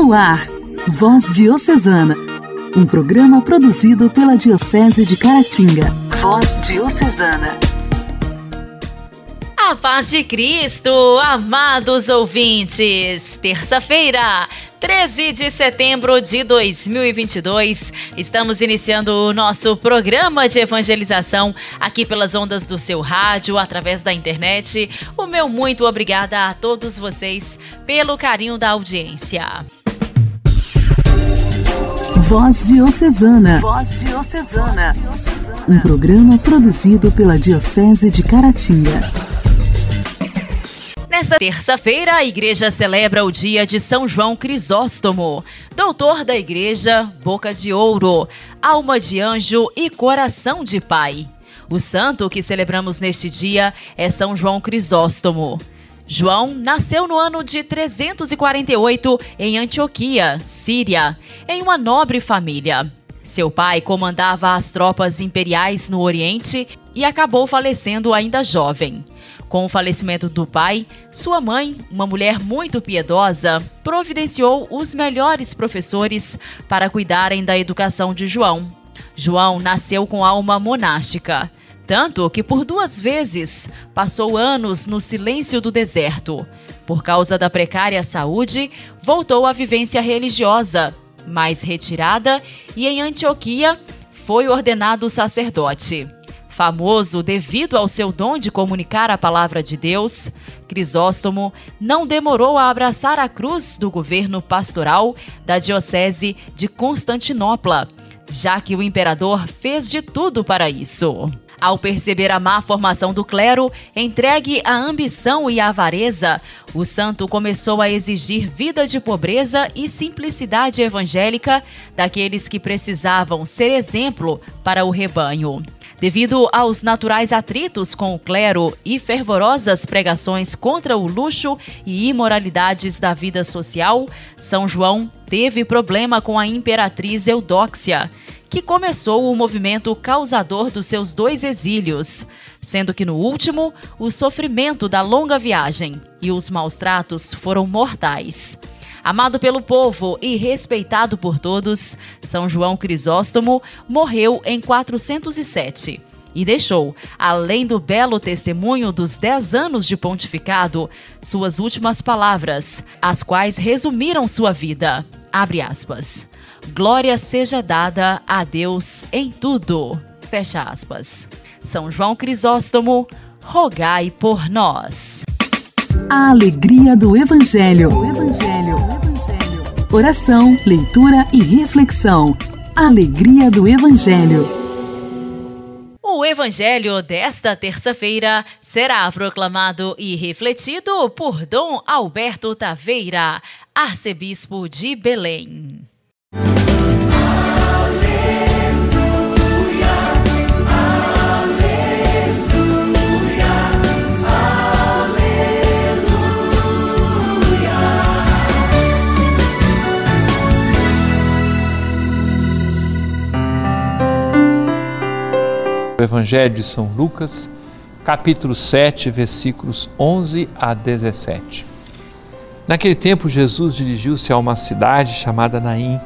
No ar, Voz Diocesana, um programa produzido pela Diocese de Caratinga. Voz Diocesana. A paz de Cristo, amados ouvintes. Terça-feira, 13 de setembro de 2022, estamos iniciando o nosso programa de evangelização aqui pelas ondas do seu rádio, através da internet. O meu muito obrigada a todos vocês pelo carinho da audiência. Voz Diocesana. Voz Diocesana. Um programa produzido pela Diocese de Caratinga. Nesta terça-feira, a igreja celebra o dia de São João Crisóstomo, doutor da igreja, boca de ouro, alma de anjo e coração de pai. O santo que celebramos neste dia é São João Crisóstomo. João nasceu no ano de 348 em Antioquia, Síria, em uma nobre família. Seu pai comandava as tropas imperiais no Oriente e acabou falecendo ainda jovem. Com o falecimento do pai, sua mãe, uma mulher muito piedosa, providenciou os melhores professores para cuidarem da educação de João. João nasceu com alma monástica, tanto que por duas vezes passou anos no silêncio do deserto. Por causa da precária saúde, voltou à vivência religiosa, mais retirada, e em Antioquia foi ordenado sacerdote. Famoso devido ao seu dom de comunicar a palavra de Deus, Crisóstomo não demorou a abraçar a cruz do governo pastoral da Diocese de Constantinopla, já que o imperador fez de tudo para isso. Ao perceber a má formação do clero, entregue à ambição e à avareza, o santo começou a exigir vida de pobreza e simplicidade evangélica daqueles que precisavam ser exemplo para o rebanho. Devido aos naturais atritos com o clero e fervorosas pregações contra o luxo e imoralidades da vida social, São João teve problema com a imperatriz Eudóxia, que começou o movimento causador dos seus dois exílios, sendo que no último, o sofrimento da longa viagem e os maus tratos foram mortais. Amado pelo povo e respeitado por todos, São João Crisóstomo morreu em 407 e deixou, além do belo testemunho dos dez anos de pontificado, suas últimas palavras, as quais resumiram sua vida. Abre aspas. Glória seja dada a Deus em tudo. Fecha aspas. São João Crisóstomo, rogai por nós. A alegria do Evangelho. O Evangelho. O Evangelho. Oração, leitura e reflexão. Alegria do Evangelho. O Evangelho desta terça-feira será proclamado e refletido por Dom Alberto Taveira, arcebispo de Belém. Evangelho de São Lucas, capítulo 7, versículos 11 a 17. Naquele tempo, Jesus dirigiu-se a uma cidade chamada Naim.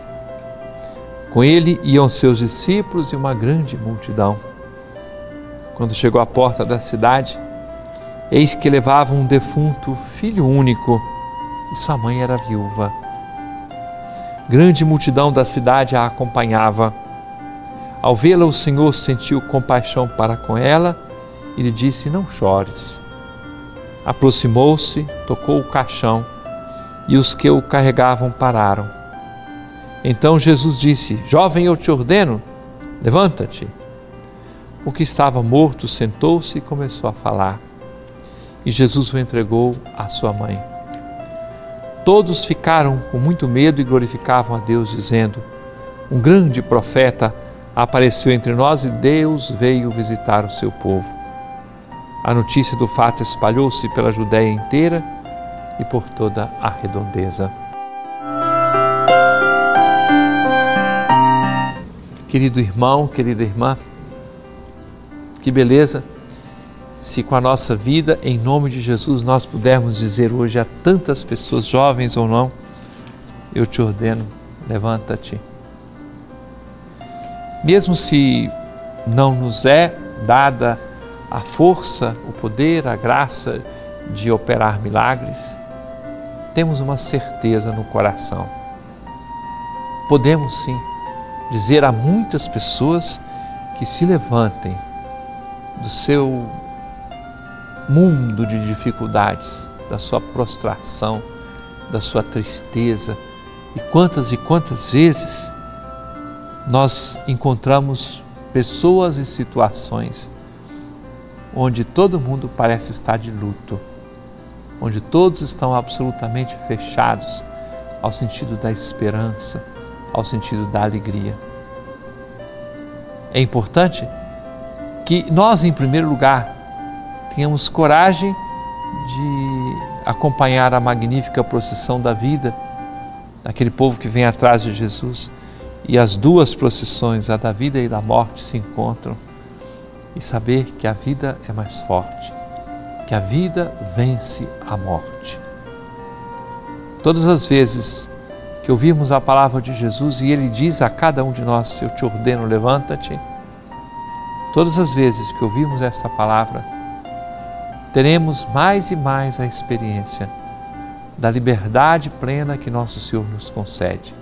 Com ele iam seus discípulos e uma grande multidão. Quando chegou à porta da cidade, eis que levava um defunto filho único e sua mãe era viúva. Grande multidão da cidade a acompanhava ao vê-la, o Senhor sentiu compaixão para com ela e lhe disse: Não chores. Aproximou-se, tocou o caixão e os que o carregavam pararam. Então Jesus disse: Jovem, eu te ordeno, levanta-te. O que estava morto sentou-se e começou a falar. E Jesus o entregou à sua mãe. Todos ficaram com muito medo e glorificavam a Deus, dizendo: Um grande profeta apareceu entre nós e Deus veio visitar o seu povo. A notícia do fato espalhou-se pela Judéia inteira e por toda a redondeza. Querido irmão, querida irmã, que beleza se com a nossa vida, em nome de Jesus, nós pudermos dizer hoje a tantas pessoas, jovens ou não, eu te ordeno, levanta-te. Mesmo se não nos é dada a força, o poder, a graça de operar milagres, temos uma certeza no coração. Podemos sim dizer a muitas pessoas que se levantem do seu mundo de dificuldades, da sua prostração, da sua tristeza. E quantas e quantas vezes nós encontramos pessoas e situações onde todo mundo parece estar de luto, onde todos estão absolutamente fechados ao sentido da esperança, ao sentido da alegria. É importante que nós, em primeiro lugar, tenhamos coragem de acompanhar a magnífica procissão da vida, daquele povo que vem atrás de Jesus, e as duas procissões, a da vida e da morte, se encontram, e saber que a vida é mais forte, que a vida vence a morte. Todas as vezes que ouvirmos a palavra de Jesus e ele diz a cada um de nós: Eu te ordeno, levanta-te. Todas as vezes que ouvirmos esta palavra, teremos mais e mais a experiência da liberdade plena que nosso Senhor nos concede.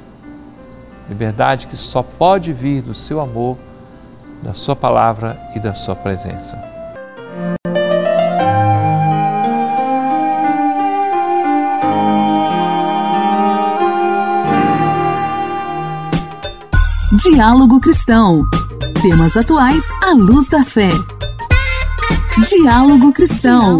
Liberdade que só pode vir do seu amor, da sua palavra e da sua presença. Diálogo Cristão. Temas atuais à luz da fé. Diálogo Cristão.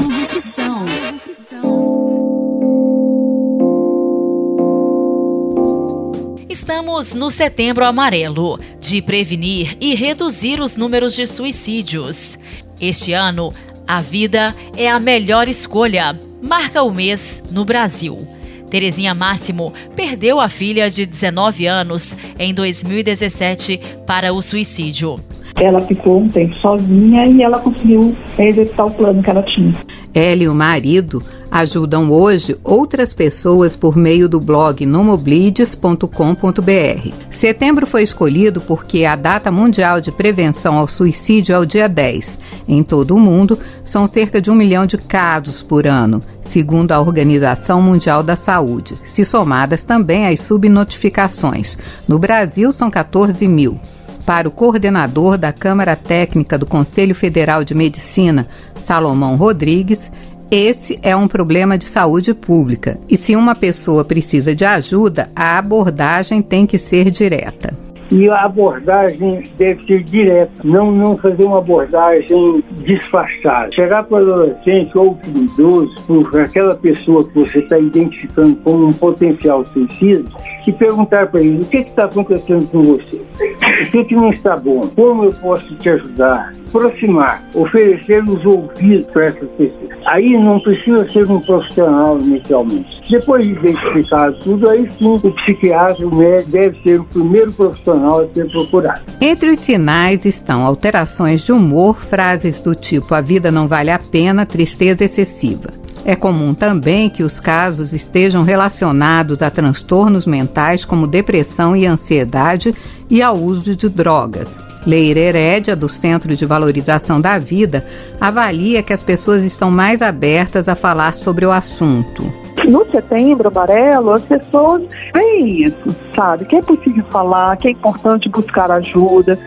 Estamos no Setembro Amarelo de prevenir e reduzir os números de suicídios. Este ano, a vida é a melhor escolha. Marca o mês no Brasil. Terezinha Máximo perdeu a filha de 19 anos em 2017 para o suicídio. Ela ficou um tempo sozinha e ela conseguiu executar o plano que ela tinha. Ela e o marido ajudam hoje outras pessoas por meio do blog nomoblides.com.br. Setembro foi escolhido porque a data mundial de prevenção ao suicídio é o dia 10. Em todo o mundo, são cerca de um milhão de casos por ano, segundo a Organização Mundial da Saúde, se somadas também as subnotificações. No Brasil, são 14 mil para o coordenador da Câmara Técnica do Conselho Federal de Medicina, Salomão Rodrigues, esse é um problema de saúde pública e se uma pessoa precisa de ajuda, a abordagem tem que ser direta. E a abordagem deve ser direta, não, não fazer uma abordagem disfarçada. Chegar para o adolescente ou para o idoso, aquela pessoa que você está identificando como um potencial suicida, e perguntar para ele o que está acontecendo com você, o que, que não está bom, como eu posso te ajudar, aproximar, oferecer os ouvidos para essas pessoas. Aí não precisa ser um profissional inicialmente. Depois de identificar tudo, aí sim o psiquiatra, o médico, deve ser o primeiro profissional a ser procurado. Entre os sinais estão alterações de humor, frases do tipo a vida não vale a pena, tristeza excessiva. É comum também que os casos estejam relacionados a transtornos mentais como depressão e ansiedade e ao uso de drogas. Leire Herédia, do Centro de Valorização da Vida, avalia que as pessoas estão mais abertas a falar sobre o assunto. No setembro amarelo, as pessoas veem isso, sabe? Que é possível falar, que é importante buscar ajuda,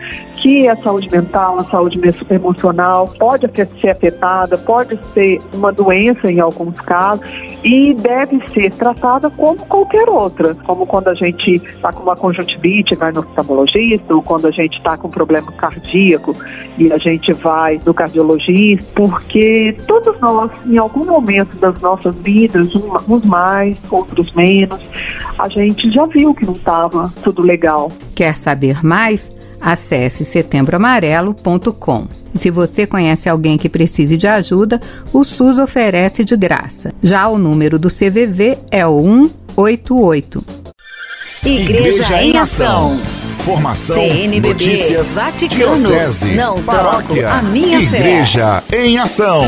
que a saúde mental, a saúde emocional pode ser afetada, pode ser uma doença em alguns casos e deve ser tratada como qualquer outra, como quando a gente está com uma conjuntivite vai no oftalmologista, ou quando a gente está com um problema cardíaco e a gente vai no cardiologista, porque todos nós, em algum momento das nossas vidas, uns mais, outros menos, a gente já viu que não estava tudo legal. Quer saber mais? Acesse setembroamarelo.com. E se você conhece alguém que precise de ajuda, o SUS oferece de graça. Já o número do CVV é o 188. Igreja, Igreja em Ação. Formação, CNBB, notícias, Vaticano, diocese, não paróquia, troco a minha Igreja fé. em Ação.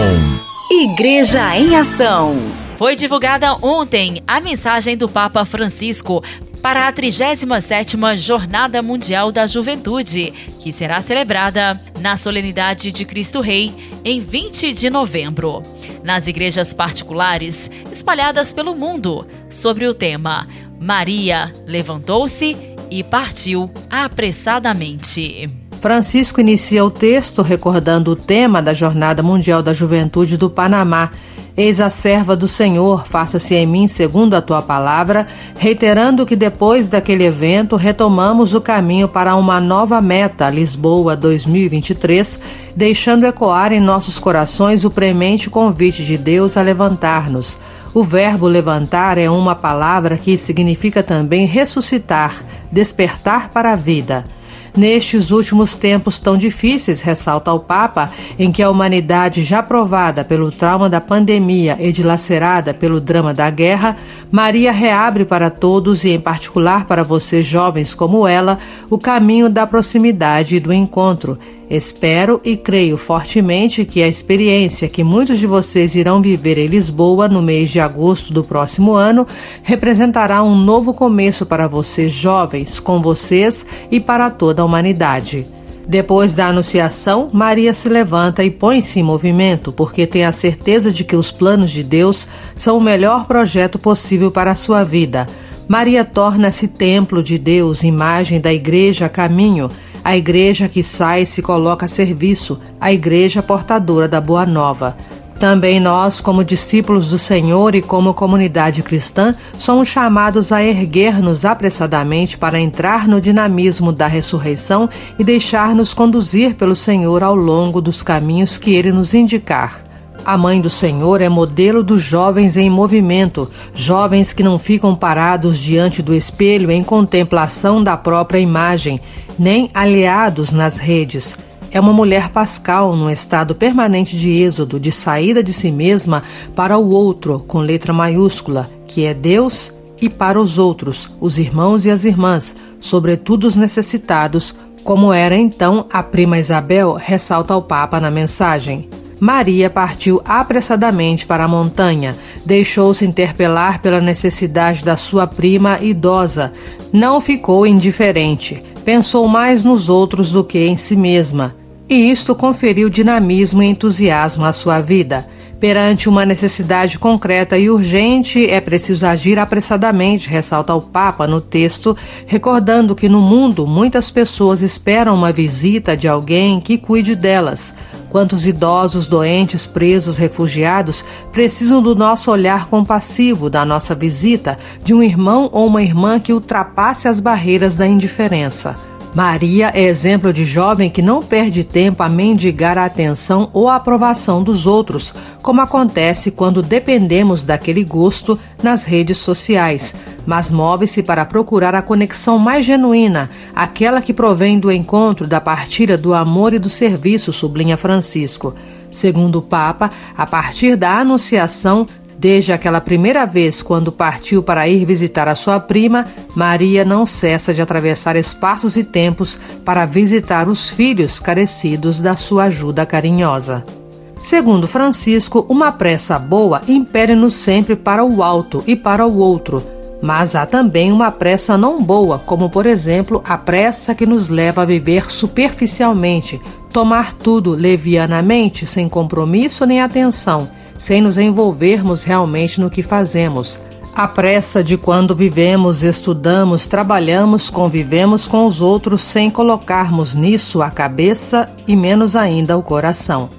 Igreja em Ação. Foi divulgada ontem a mensagem do Papa Francisco para a 37ª Jornada Mundial da Juventude, que será celebrada na Solenidade de Cristo Rei em 20 de novembro, nas igrejas particulares espalhadas pelo mundo, sobre o tema Maria levantou-se e partiu apressadamente. Francisco inicia o texto recordando o tema da Jornada Mundial da Juventude do Panamá. Eis a serva do Senhor, faça-se em mim segundo a tua palavra, reiterando que depois daquele evento retomamos o caminho para uma nova meta, Lisboa 2023, deixando ecoar em nossos corações o premente convite de Deus a levantar-nos. O verbo levantar é uma palavra que significa também ressuscitar, despertar para a vida. Nestes últimos tempos tão difíceis, ressalta o Papa, em que a humanidade já provada pelo trauma da pandemia e dilacerada pelo drama da guerra, Maria reabre para todos e, em particular para vocês jovens como ela, o caminho da proximidade e do encontro. Espero e creio fortemente que a experiência que muitos de vocês irão viver em Lisboa no mês de agosto do próximo ano representará um novo começo para vocês jovens, com vocês e para toda a humanidade. Depois da anunciação, Maria se levanta e põe-se em movimento, porque tem a certeza de que os planos de Deus são o melhor projeto possível para a sua vida. Maria torna-se templo de Deus, imagem da igreja caminho a igreja que sai e se coloca a serviço, a igreja portadora da boa nova. Também nós, como discípulos do Senhor e como comunidade cristã, somos chamados a erguer-nos apressadamente para entrar no dinamismo da ressurreição e deixar-nos conduzir pelo Senhor ao longo dos caminhos que Ele nos indicar. A mãe do Senhor é modelo dos jovens em movimento, jovens que não ficam parados diante do espelho em contemplação da própria imagem, nem aliados nas redes. É uma mulher pascal num estado permanente de êxodo, de saída de si mesma para o outro, com letra maiúscula, que é Deus, e para os outros, os irmãos e as irmãs, sobretudo os necessitados, como era então a prima Isabel, ressalta o Papa na mensagem. Maria partiu apressadamente para a montanha, deixou-se interpelar pela necessidade da sua prima idosa. Não ficou indiferente, pensou mais nos outros do que em si mesma. E isto conferiu dinamismo e entusiasmo à sua vida. Perante uma necessidade concreta e urgente, é preciso agir apressadamente, ressalta o Papa no texto, recordando que no mundo muitas pessoas esperam uma visita de alguém que cuide delas. Quantos idosos, doentes, presos, refugiados precisam do nosso olhar compassivo, da nossa visita, de um irmão ou uma irmã que ultrapasse as barreiras da indiferença. Maria é exemplo de jovem que não perde tempo a mendigar a atenção ou a aprovação dos outros, como acontece quando dependemos daquele gosto nas redes sociais, mas move-se para procurar a conexão mais genuína, aquela que provém do encontro, da partilha, do amor e do serviço, sublinha Francisco. Segundo o Papa, a partir da Anunciação, Desde aquela primeira vez, quando partiu para ir visitar a sua prima, Maria não cessa de atravessar espaços e tempos para visitar os filhos carecidos da sua ajuda carinhosa. Segundo Francisco, uma pressa boa impere-nos sempre para o alto e para o outro, mas há também uma pressa não boa, como por exemplo a pressa que nos leva a viver superficialmente, tomar tudo levianamente, sem compromisso nem atenção sem nos envolvermos realmente no que fazemos. A pressa de quando vivemos, estudamos, trabalhamos, convivemos com os outros sem colocarmos nisso a cabeça e menos ainda o coração.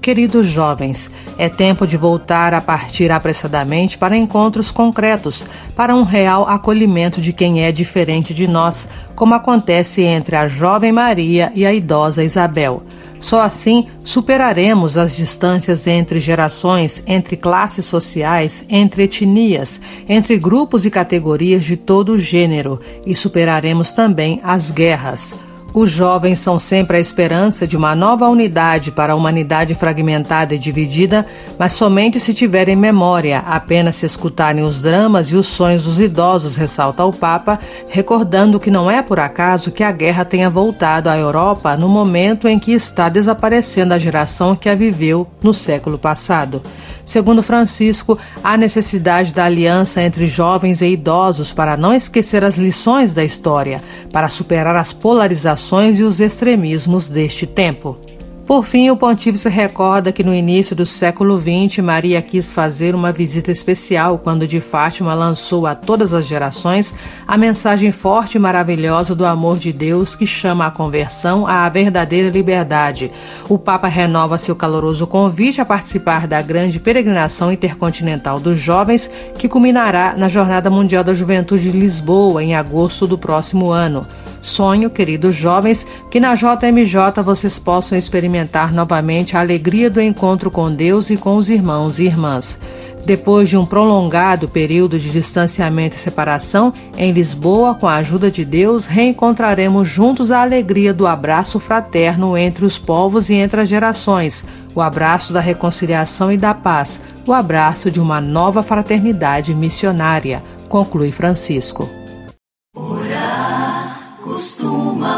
Queridos jovens, é tempo de voltar a partir apressadamente para encontros concretos, para um real acolhimento de quem é diferente de nós, como acontece entre a jovem Maria e a idosa Isabel. Só assim superaremos as distâncias entre gerações, entre classes sociais, entre etnias, entre grupos e categorias de todo gênero e superaremos também as guerras. Os jovens são sempre a esperança de uma nova unidade para a humanidade fragmentada e dividida, mas somente se tiverem memória, apenas se escutarem os dramas e os sonhos dos idosos, ressalta o Papa, recordando que não é por acaso que a guerra tenha voltado à Europa no momento em que está desaparecendo a geração que a viveu no século passado. Segundo Francisco, há necessidade da aliança entre jovens e idosos para não esquecer as lições da história, para superar as polarizações e os extremismos deste tempo. Por fim, o pontífice recorda que no início do século XX, Maria quis fazer uma visita especial quando de Fátima lançou a todas as gerações a mensagem forte e maravilhosa do amor de Deus que chama a conversão à verdadeira liberdade. O Papa renova seu caloroso convite a participar da grande peregrinação intercontinental dos jovens que culminará na Jornada Mundial da Juventude de Lisboa em agosto do próximo ano. Sonho, queridos jovens, que na JMJ vocês possam experimentar novamente a alegria do encontro com Deus e com os irmãos e irmãs. Depois de um prolongado período de distanciamento e separação, em Lisboa, com a ajuda de Deus, reencontraremos juntos a alegria do abraço fraterno entre os povos e entre as gerações, o abraço da reconciliação e da paz, o abraço de uma nova fraternidade missionária, conclui Francisco.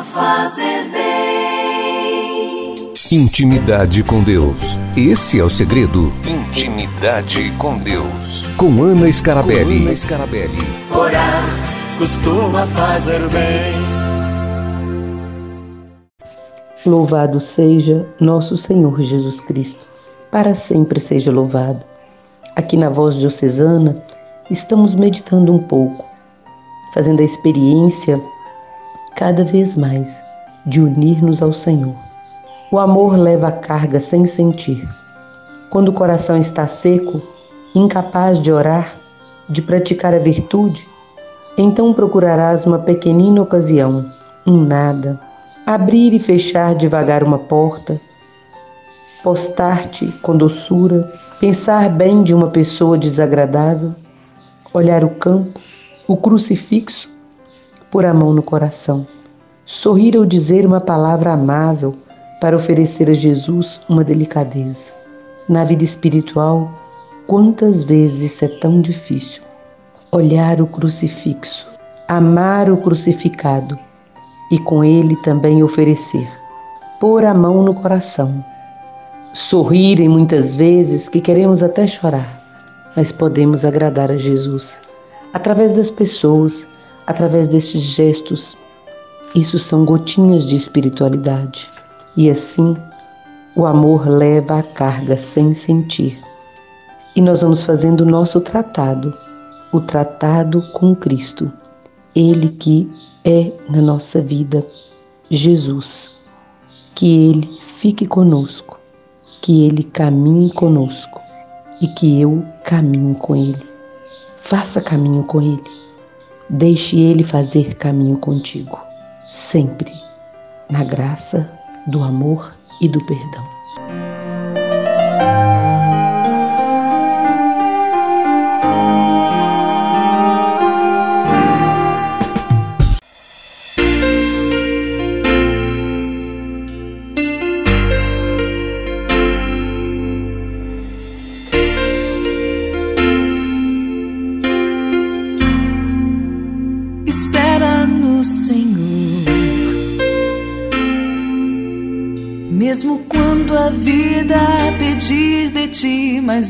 fazer bem. Intimidade com Deus. Esse é o segredo. Intimidade com Deus. Com Ana Scarabelli. Com Ana Scarabelli. Orar costuma fazer bem. Louvado seja nosso Senhor Jesus Cristo. Para sempre seja louvado. Aqui na Voz Diocesana, estamos meditando um pouco, fazendo a experiência cada vez mais de unir-nos ao Senhor. O amor leva a carga sem sentir. Quando o coração está seco, incapaz de orar, de praticar a virtude, então procurarás uma pequenina ocasião, um nada, abrir e fechar devagar uma porta, postar-te com doçura, pensar bem de uma pessoa desagradável, olhar o campo, o crucifixo pôr a mão no coração, sorrir ou dizer uma palavra amável para oferecer a Jesus uma delicadeza. Na vida espiritual, quantas vezes é tão difícil? Olhar o crucifixo, amar o crucificado e com ele também oferecer, pôr a mão no coração. Sorrirem muitas vezes que queremos até chorar, mas podemos agradar a Jesus através das pessoas através destes gestos. Isso são gotinhas de espiritualidade. E assim, o amor leva a carga sem sentir. E nós vamos fazendo o nosso tratado, o tratado com Cristo, Ele que é na nossa vida Jesus. Que Ele fique conosco, que Ele caminhe conosco e que eu caminhe com Ele. Faça caminho com Ele Deixe Ele fazer caminho contigo, sempre na graça do amor e do perdão.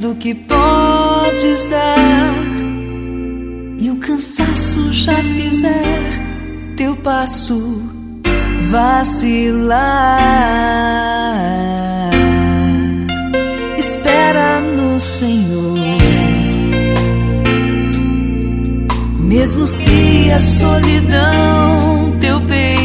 Do que podes dar. E o cansaço já fizer teu passo vacilar. Espera no Senhor. Mesmo se a solidão teu peito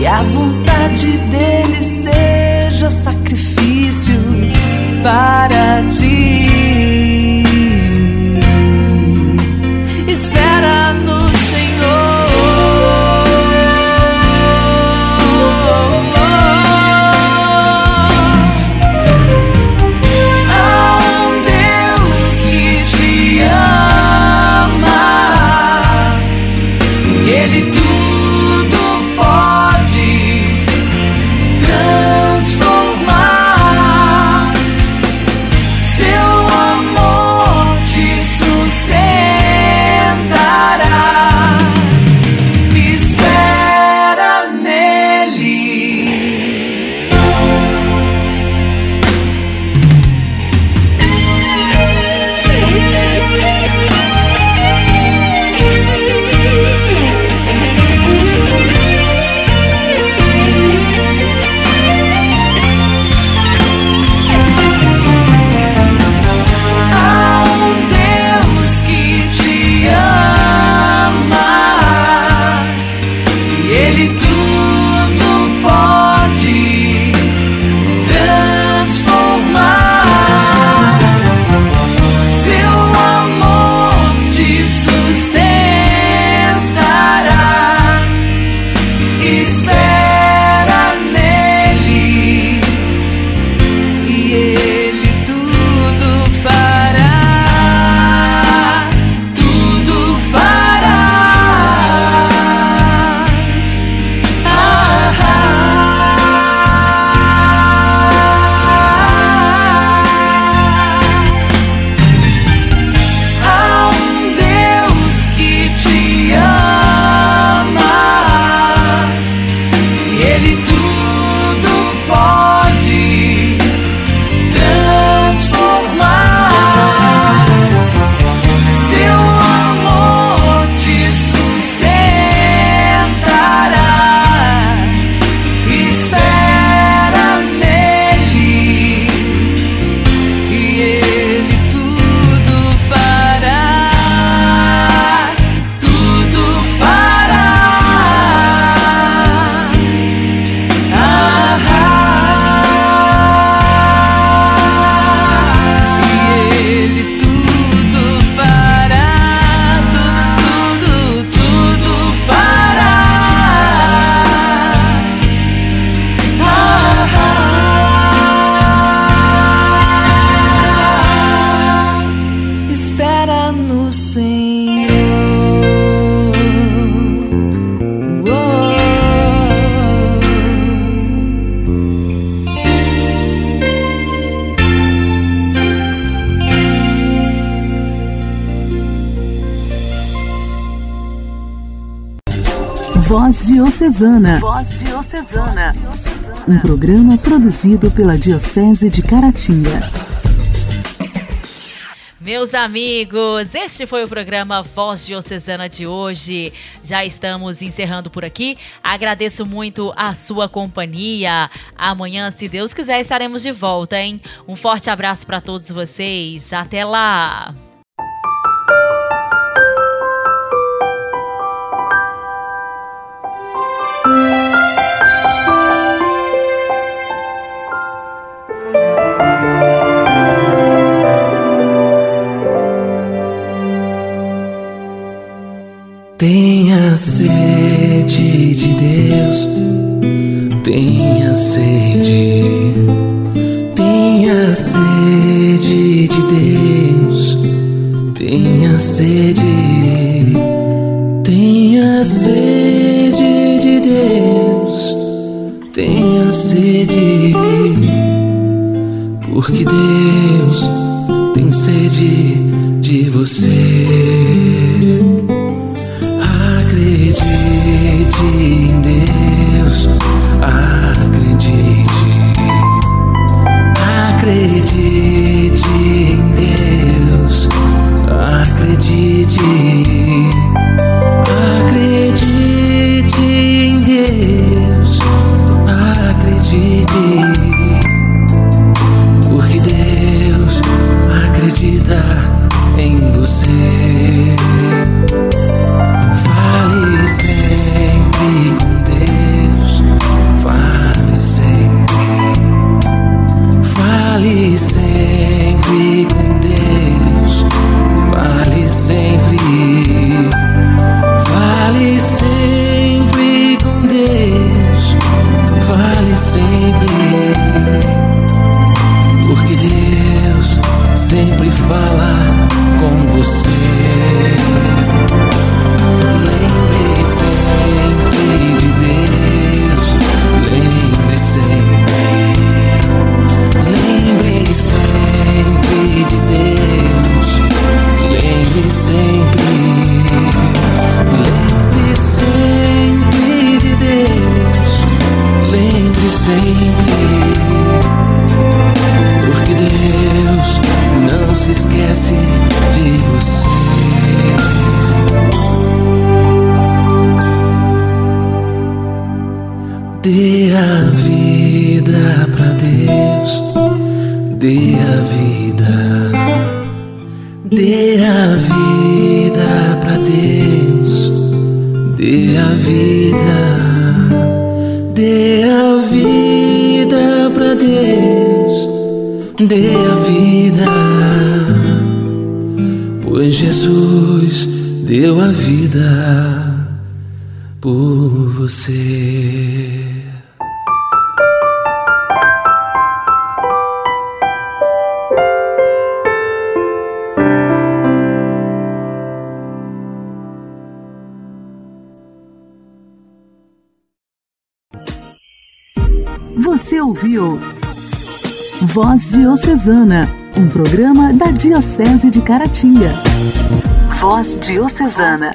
e a vontade dele seja sacrifício para ti. Espera Diocesana. Voz Diocesana. Um programa produzido pela Diocese de Caratinga. Meus amigos, este foi o programa Voz Diocesana de hoje. Já estamos encerrando por aqui. Agradeço muito a sua companhia. Amanhã, se Deus quiser, estaremos de volta, hein? Um forte abraço para todos vocês. Até lá! Sede, tenha sede de Deus, tenha sede, tenha sede de Deus, tenha sede, porque Deus tem sede de você acredite em Deus acredite, acredite em Deus, acredite. Sempre dê a vida, dê a vida pra Deus, dê a vida, dê a vida pra Deus, dê a vida, pois Jesus deu a vida por. Você ouviu Voz Diocesana, um programa da Diocese de Caratinga. Voz Diocesana.